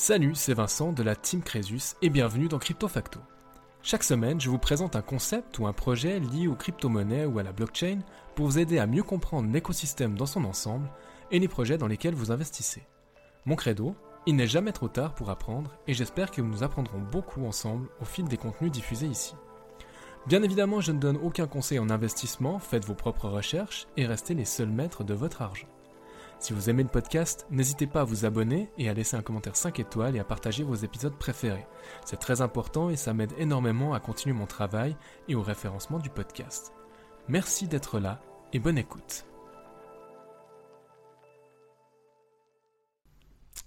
Salut, c'est Vincent de la Team Crésus et bienvenue dans Crypto Facto. Chaque semaine, je vous présente un concept ou un projet lié aux crypto-monnaies ou à la blockchain pour vous aider à mieux comprendre l'écosystème dans son ensemble et les projets dans lesquels vous investissez. Mon credo, il n'est jamais trop tard pour apprendre et j'espère que nous apprendrons beaucoup ensemble au fil des contenus diffusés ici. Bien évidemment, je ne donne aucun conseil en investissement, faites vos propres recherches et restez les seuls maîtres de votre argent. Si vous aimez le podcast, n'hésitez pas à vous abonner et à laisser un commentaire 5 étoiles et à partager vos épisodes préférés. C'est très important et ça m'aide énormément à continuer mon travail et au référencement du podcast. Merci d'être là et bonne écoute.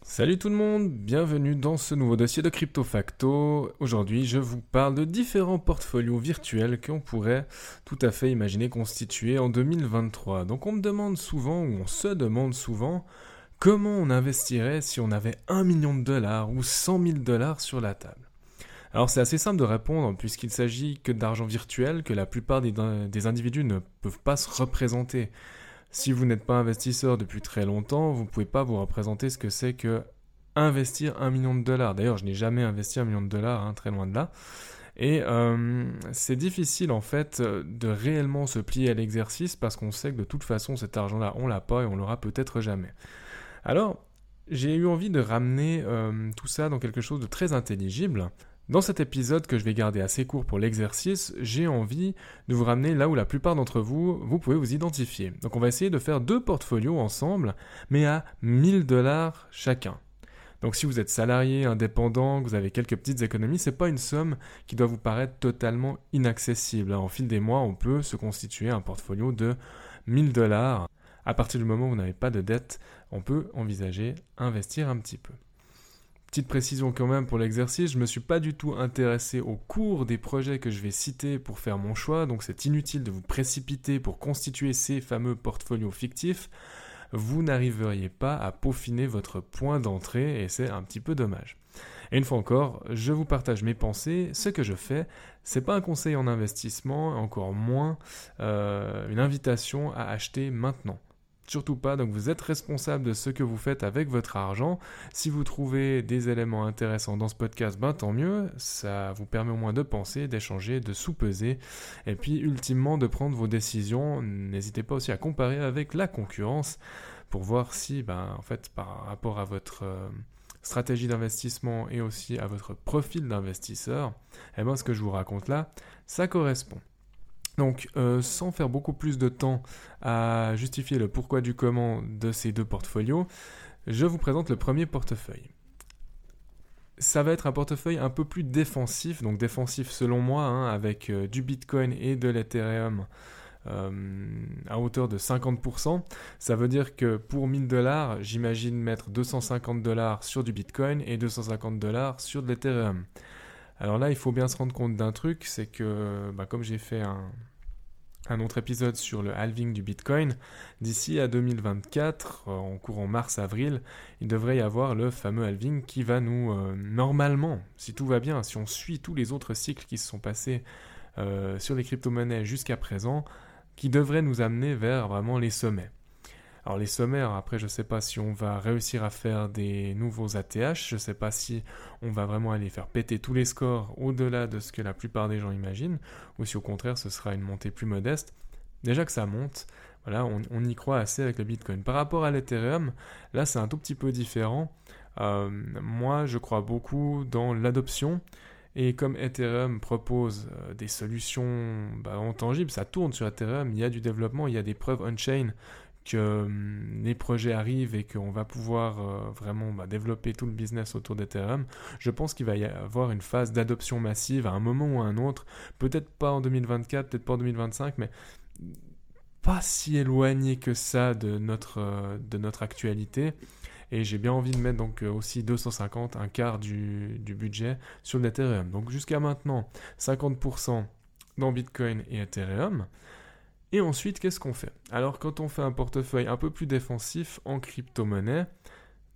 Salut tout le monde, bienvenue dans ce nouveau dossier de Crypto Facto. Aujourd'hui, je vous parle de différents portfolios virtuels qu'on pourrait tout à fait imaginer constituer en 2023. Donc on me demande souvent, ou on se demande souvent, comment on investirait si on avait 1 million de dollars ou 100 000 dollars sur la table. Alors c'est assez simple de répondre puisqu'il s'agit que d'argent virtuel que la plupart des individus ne peuvent pas se représenter. Si vous n'êtes pas investisseur depuis très longtemps, vous ne pouvez pas vous représenter ce que c'est que investir un million de dollars. D'ailleurs, je n'ai jamais investi un million de dollars, hein, très loin de là. Et euh, c'est difficile en fait de réellement se plier à l'exercice parce qu'on sait que de toute façon cet argent-là on l'a pas et on l'aura peut-être jamais. Alors j'ai eu envie de ramener euh, tout ça dans quelque chose de très intelligible. Dans cet épisode que je vais garder assez court pour l'exercice, j'ai envie de vous ramener là où la plupart d'entre vous, vous pouvez vous identifier. Donc on va essayer de faire deux portfolios ensemble, mais à 1000 dollars chacun. Donc si vous êtes salarié, indépendant, que vous avez quelques petites économies, c'est pas une somme qui doit vous paraître totalement inaccessible. En fil des mois, on peut se constituer un portfolio de 1000 dollars. À partir du moment où vous n'avez pas de dette, on peut envisager investir un petit peu. Petite précision quand même pour l'exercice, je ne me suis pas du tout intéressé au cours des projets que je vais citer pour faire mon choix, donc c'est inutile de vous précipiter pour constituer ces fameux portfolios fictifs. Vous n'arriveriez pas à peaufiner votre point d'entrée et c'est un petit peu dommage. Et une fois encore, je vous partage mes pensées. Ce que je fais, c'est pas un conseil en investissement, encore moins euh, une invitation à acheter maintenant. Surtout pas, donc vous êtes responsable de ce que vous faites avec votre argent. Si vous trouvez des éléments intéressants dans ce podcast, ben tant mieux, ça vous permet au moins de penser, d'échanger, de sous-peser, et puis ultimement de prendre vos décisions. N'hésitez pas aussi à comparer avec la concurrence pour voir si, ben, en fait, par rapport à votre... Euh, stratégie d'investissement et aussi à votre profil d'investisseur, eh ben, ce que je vous raconte là, ça correspond. Donc, euh, sans faire beaucoup plus de temps à justifier le pourquoi du comment de ces deux portfolios, je vous présente le premier portefeuille. Ça va être un portefeuille un peu plus défensif, donc défensif selon moi, hein, avec euh, du Bitcoin et de l'Ethereum euh, à hauteur de 50%. Ça veut dire que pour 1000 dollars, j'imagine mettre 250 dollars sur du Bitcoin et 250 dollars sur de l'Ethereum. Alors là, il faut bien se rendre compte d'un truc, c'est que bah, comme j'ai fait un, autre épisode sur le halving du Bitcoin, d'ici à 2024, euh, en courant mars-avril, il devrait y avoir le fameux halving qui va nous, euh, normalement, si tout va bien, si on suit tous les autres cycles qui se sont passés euh, sur les crypto-monnaies jusqu'à présent, qui devrait nous amener vers vraiment les sommets. Alors les sommaires, après je ne sais pas si on va réussir à faire des nouveaux ATH, je ne sais pas si on va vraiment aller faire péter tous les scores au-delà de ce que la plupart des gens imaginent, ou si au contraire ce sera une montée plus modeste. Déjà que ça monte, voilà, on, y croit assez avec le Bitcoin. Par rapport à l'Ethereum, là c'est un tout petit peu différent. Euh, moi je crois beaucoup dans l'adoption. Et comme Ethereum propose euh, des solutions bah, en tangible, ça tourne sur Ethereum, il y a du développement, il y a des preuves on-chain que hum, les projets arrivent et qu'on va pouvoir euh, vraiment bah, développer tout le business autour d'Ethereum, je pense qu'il va y avoir une phase d'adoption massive à un moment ou à un autre, peut-être pas en 2024, peut-être pas en 2025, mais pas si éloigné que ça de notre, euh, de notre actualité. Et j'ai bien envie de mettre donc euh, aussi 250, un quart du, du budget sur l'Ethereum. Donc jusqu'à maintenant, 50% dans Bitcoin et Ethereum. Et ensuite, qu'est-ce qu'on fait? Alors, quand on fait un portefeuille un peu plus défensif en crypto-monnaie,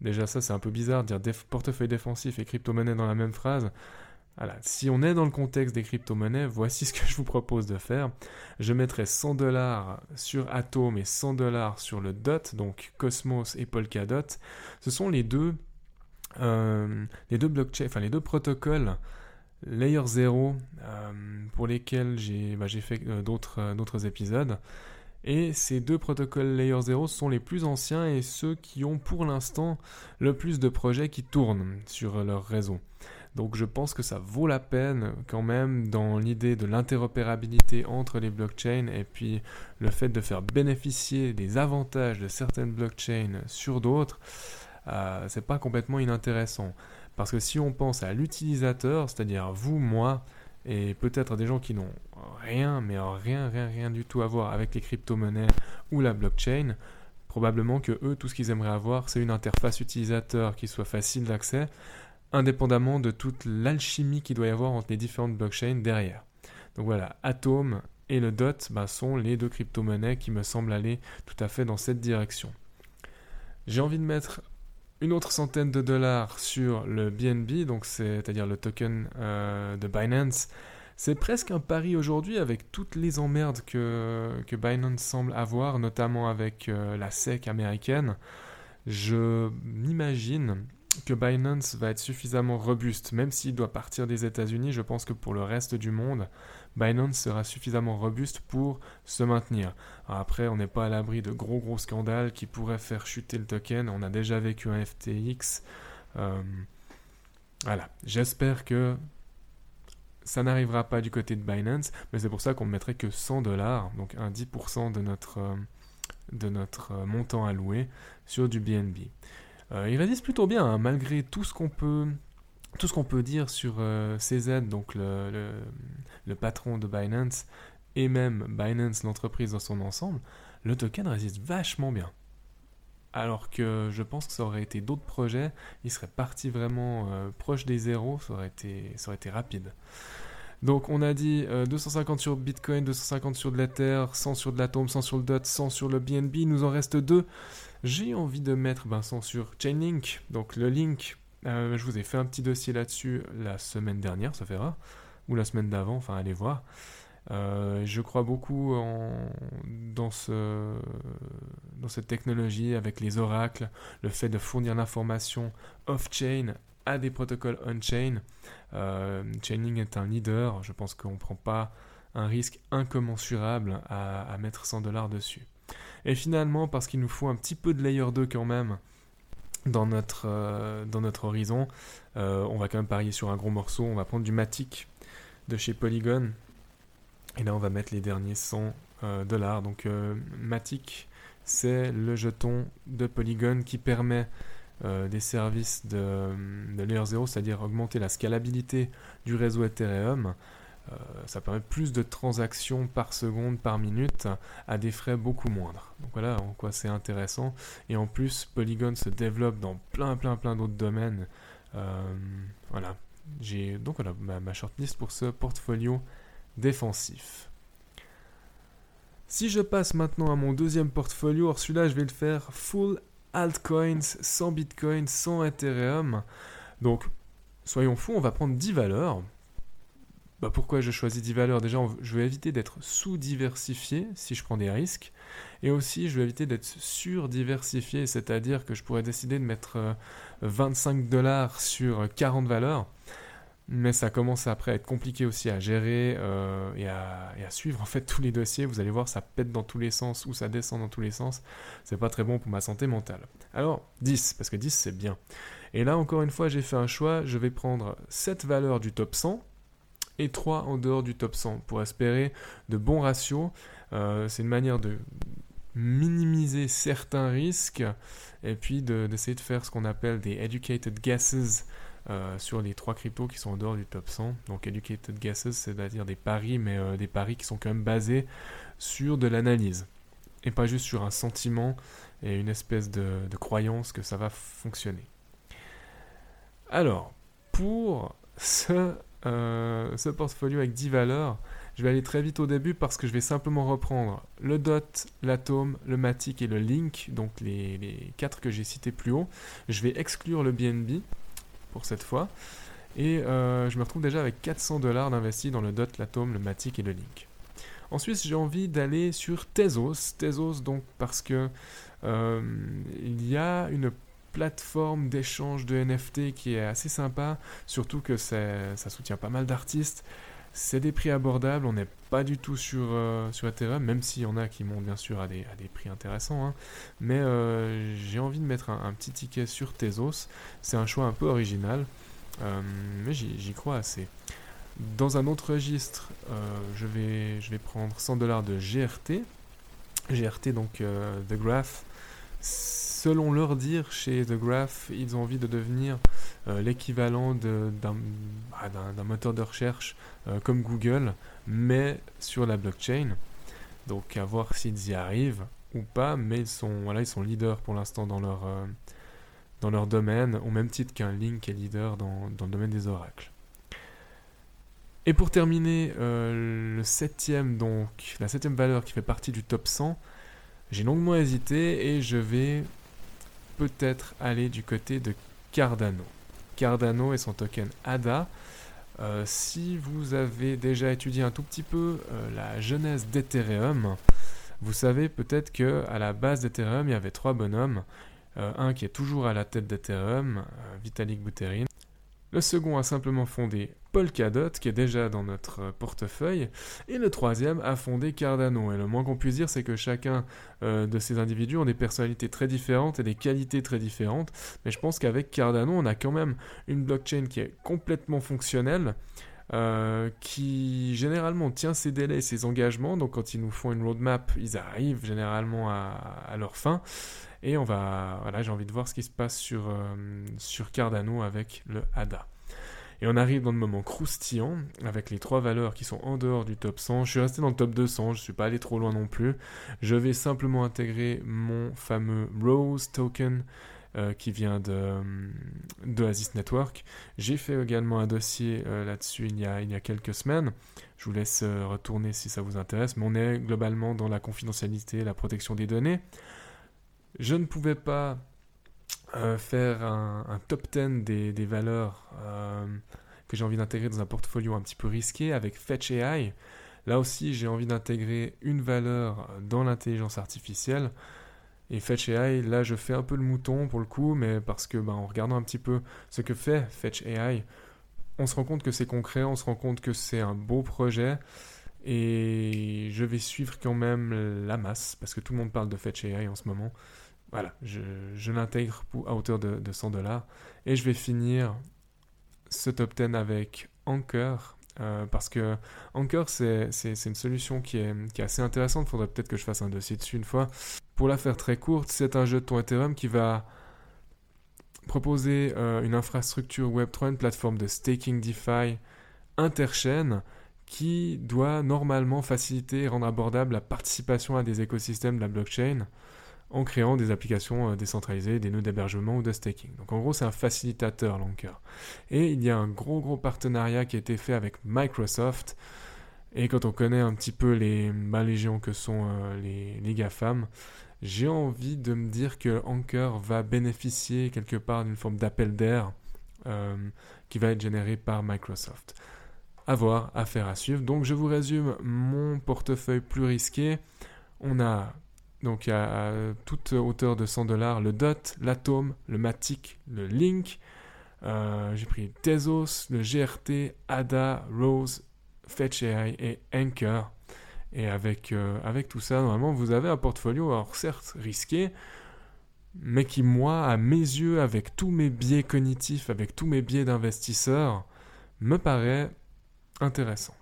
déjà ça c'est un peu bizarre de dire portefeuille défensif et crypto-monnaie dans la même phrase. Voilà. Si on est dans le contexte des crypto-monnaies, voici ce que je vous propose de faire. Je mettrai 100 dollars sur Atom et 100 dollars sur le DOT, donc Cosmos et Polkadot. Ce sont les deux les deux blockchains, enfin les deux protocoles Layer 0 pour lesquels j'ai bah, fait d'autres épisodes. Et ces deux protocoles Layer 0 sont les plus anciens et ceux qui ont pour l'instant le plus de projets qui tournent sur leur réseau. Donc je pense que ça vaut la peine quand même dans l'idée de l'interopérabilité entre les blockchains et puis le fait de faire bénéficier des avantages de certaines blockchains sur d'autres, euh, c'est pas complètement inintéressant. Parce que si on pense à l'utilisateur, c'est-à-dire vous, moi, et peut-être des gens qui n'ont rien, mais rien, rien, rien du tout à voir avec les crypto-monnaies ou la blockchain, probablement que eux, tout ce qu'ils aimeraient avoir, c'est une interface utilisateur qui soit facile d'accès, indépendamment de toute l'alchimie qu'il doit y avoir entre les différentes blockchains derrière. Donc voilà, Atom et le DOT bah, sont les deux crypto-monnaies qui me semblent aller tout à fait dans cette direction. J'ai envie de mettre une autre centaine de dollars sur le BNB, donc c'est-à-dire le token euh, de Binance. C'est presque un pari aujourd'hui avec toutes les emmerdes que, Binance semble avoir, notamment avec euh, la SEC américaine. Je m'imagine que Binance va être suffisamment robuste, même s'il doit partir des États-Unis, je pense que pour le reste du monde, Binance sera suffisamment robuste pour se maintenir. après, on n'est pas à l'abri de gros gros scandales qui pourraient faire chuter le token. On a déjà vécu un FTX. Euh, voilà, j'espère que ça n'arrivera pas du côté de Binance, mais c'est pour ça qu'on ne mettrait que 100 dollars, donc un 10% de notre, euh, euh, montant alloué sur du BNB. il résiste plutôt bien, hein, malgré tout ce qu'on peut tout ce qu'on peut dire sur euh, CZ, donc le, patron de Binance, et même Binance, l'entreprise dans son ensemble, le token résiste vachement bien. Alors que je pense que ça aurait été d'autres projets, il serait parti vraiment euh, proche des zéros, ça aurait, été, ça aurait été rapide. Donc on a dit 250 euh, sur Bitcoin, 250 sur de l'Ether, 100 sur de l'Atom, 100 sur le DOT, 100 sur le BNB, il nous en reste deux. J'ai envie de mettre ben, 100 sur Chainlink, donc le link euh, je vous ai fait un petit dossier là-dessus la semaine dernière, ça rare, ou la semaine d'avant, enfin allez voir. Euh, je crois beaucoup dans, ce, dans cette technologie avec les oracles, le fait de fournir l'information off-chain à des protocoles on-chain. Euh, Chaining est un leader, je pense qu'on ne prend pas un risque incommensurable à, à mettre 100 dollars dessus. Et finalement, parce qu'il nous faut un petit peu de layer 2 quand même, dans notre, euh, dans notre horizon. Euh, on va quand même parier sur un gros morceau. On va prendre du Matic de chez Polygon. Et là, on va mettre les derniers 100 euh, dollars. Donc, Matic, c'est le jeton de Polygon qui permet des services de, de Layer 0, c'est-à-dire augmenter la scalabilité du réseau Ethereum. Euh, ça permet plus de transactions par seconde, par minute, à des frais beaucoup moindres. Donc voilà en quoi c'est intéressant. Et en plus, Polygon se développe dans plein, plein, plein d'autres domaines. Euh, voilà. J'ai donc voilà ma, shortlist pour ce portfolio défensif. Si je passe maintenant à mon deuxième portfolio, alors celui-là je vais le faire full altcoins, sans bitcoin, sans Ethereum. Donc soyons fous, on va prendre 10 valeurs. Bah, pourquoi je choisis 10 valeurs? Déjà, je veux éviter d'être sous-diversifié si je prends des risques. Et aussi, je veux éviter d'être sur-diversifié, c'est-à-dire que je pourrais décider de mettre 25 euh, dollars sur 40 valeurs. Mais ça commence après à être compliqué aussi à gérer euh, et, à, suivre en fait tous les dossiers. Vous allez voir, ça pète dans tous les sens ou ça descend dans tous les sens. C'est pas très bon pour ma santé mentale. Alors, 10, parce que 10 c'est bien. Et là, encore une fois, j'ai fait un choix. Je vais prendre 7 valeurs du top 100 et 3 en dehors du top 100 pour espérer de bons ratios. Euh, c'est une manière de minimiser certains risques et puis d'essayer de, faire ce qu'on appelle des educated guesses euh, sur les trois cryptos qui sont en dehors du top 100. Donc educated guesses, c'est-à-dire des paris, mais euh, des paris qui sont quand même basés sur de l'analyse et pas juste sur un sentiment et une espèce de, croyance que ça va fonctionner. Alors, pour ce ce portfolio avec 10 valeurs. Je vais aller très vite au début parce que je vais simplement reprendre le DOT, l'Atome, le Matic et le Link, donc les, les 4 que j'ai cités plus haut. Je vais exclure le BNB pour cette fois. Et euh, je me retrouve déjà avec 400 dollars d'investis dans le DOT, l'Atome, le Matic et le Link. Ensuite, j'ai envie d'aller sur Tezos. Tezos, donc, parce que euh, il y a une plateforme d'échange de NFT qui est assez sympa, surtout que ça soutient pas mal d'artistes. C'est des prix abordables, on n'est pas du tout sur, euh, Ethereum, même s'il y en a qui montent bien sûr à des, à des prix intéressants. Hein. Mais euh, j'ai envie de mettre un, petit ticket sur Tezos. C'est un choix un peu original, euh, mais j'y crois assez. Dans un autre registre, je, vais, je vais prendre 100 dollars de GRT. GRT, donc The Graph. Selon leur dire, chez The Graph, ils ont envie de devenir euh, l'équivalent bah, d'un moteur de recherche euh, comme Google, mais sur la blockchain. Donc à voir s'ils y arrivent ou pas, mais ils sont, voilà, ils sont leaders pour l'instant dans leur, euh, dans leur domaine, au même titre qu'un Link est leader dans, dans, le domaine des oracles. Et pour terminer, le septième, donc, la septième valeur qui fait partie du top 100, j'ai longuement hésité et je vais peut-être aller du côté de Cardano. Cardano et son token ADA. Euh, si vous avez déjà étudié un tout petit peu euh, la genèse d'Ethereum, vous savez peut-être que à la base d'Ethereum, il y avait trois bonhommes. Euh, un qui est toujours à la tête d'Ethereum, Vitalik Buterin. Le second a simplement fondé Polkadot, qui est déjà dans notre portefeuille, et le troisième a fondé Cardano. Et le moins qu'on puisse dire, c'est que chacun euh, de ces individus ont des personnalités très différentes et des qualités très différentes. Mais je pense qu'avec Cardano, on a quand même une blockchain qui est complètement fonctionnelle. Euh, qui généralement tient ses délais et ses engagements. Donc quand ils nous font une roadmap, ils arrivent généralement à, leur fin. Et on va, voilà, j'ai envie de voir ce qui se passe sur, euh, sur Cardano avec le ADA. Et on arrive dans le moment croustillant avec les trois valeurs qui sont en dehors du top 100. Je suis resté dans le top 200, je ne suis pas allé trop loin non plus. Je vais simplement intégrer mon fameux Rose token euh, qui vient de, de Network. J'ai fait également un dossier euh, là-dessus il, y a, il y a quelques semaines. Je vous laisse retourner si ça vous intéresse, mais on est globalement dans la confidentialité, la protection des données. Je ne pouvais pas euh, faire un, top 10 des, valeurs euh, que j'ai envie d'intégrer dans un portfolio un petit peu risqué avec Fetch AI. Là aussi, j'ai envie d'intégrer une valeur dans l'intelligence artificielle. Et Fetch AI, là, je fais un peu le mouton pour le coup, mais parce que, ben, en regardant un petit peu ce que fait Fetch AI, on se rend compte que c'est concret, on se rend compte que c'est un beau projet. Et je vais suivre quand même la masse, parce que tout le monde parle de Fetch AI en ce moment. Voilà, je, l'intègre à hauteur de, 100 dollars. Et je vais finir ce top 10 avec Anchor. Euh, parce que Anchor, c'est une solution qui est, assez intéressante. Il faudrait peut-être que je fasse un dossier dessus une fois. Pour la faire très courte, c'est un jeu de ton Ethereum qui va proposer euh, une infrastructure Web3, une plateforme de staking DeFi interchaîne qui doit normalement faciliter et rendre abordable la participation à des écosystèmes de la blockchain en créant des applications euh, décentralisées, des nœuds d'hébergement ou de staking. Donc en gros, c'est un facilitateur Lanker. Et il y a un gros gros partenariat qui a été fait avec Microsoft. Et quand on connaît un petit peu les, bah, géants que sont euh, les, les GAFAM, j'ai envie de me dire que Anker va bénéficier quelque part d'une forme d'appel d'air euh, qui va être généré par Microsoft. À voir, affaire à suivre. Donc je vous résume mon portefeuille plus risqué. On a donc à, toute hauteur de 100 dollars, le DOT, l'Atome, le Matic, le Link. Euh, j'ai pris Tezos, le GRT, ADA, Rose, Fetch AI et Anchor. Et avec, euh, avec tout ça, normalement, vous avez un portfolio, alors certes risqué, mais qui, moi, à mes yeux, avec tous mes biais cognitifs, avec tous mes biais d'investisseur, me paraît intéressant.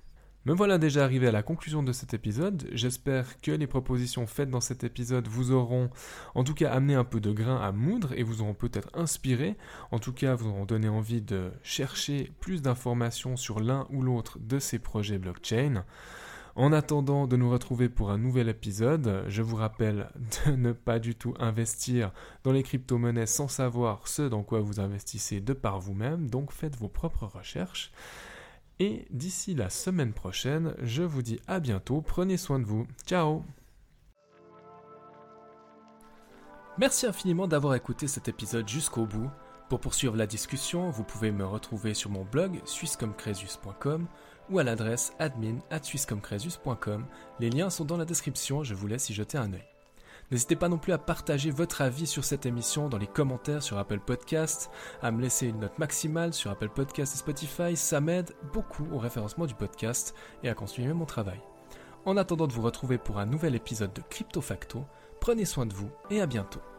Me voilà déjà arrivé à la conclusion de cet épisode. J'espère que les propositions faites dans cet épisode vous auront en tout cas amené un peu de grain à moudre et vous auront peut-être inspiré. En tout cas, vous auront donné envie de chercher plus d'informations sur l'un ou l'autre de ces projets blockchain. En attendant de nous retrouver pour un nouvel épisode, je vous rappelle de ne pas du tout investir dans les crypto-monnaies sans savoir ce dans quoi vous investissez de par vous-même, donc faites vos propres recherches. Et d'ici la semaine prochaine, je vous dis à bientôt, prenez soin de vous. Ciao Merci infiniment d'avoir écouté cet épisode jusqu'au bout. Pour poursuivre la discussion, vous pouvez me retrouver sur mon blog swisscomcresus.com ou à l'adresse admin at. Les liens sont dans la description, je vous laisse y jeter un œil. N'hésitez pas non plus à partager votre avis sur cette émission dans les commentaires sur Apple Podcast, à me laisser une note maximale sur Apple Podcast et Spotify, ça m'aide beaucoup au référencement du podcast et à continuer mon travail. En attendant de vous retrouver pour un nouvel épisode de Crypto Facto, prenez soin de vous et à bientôt.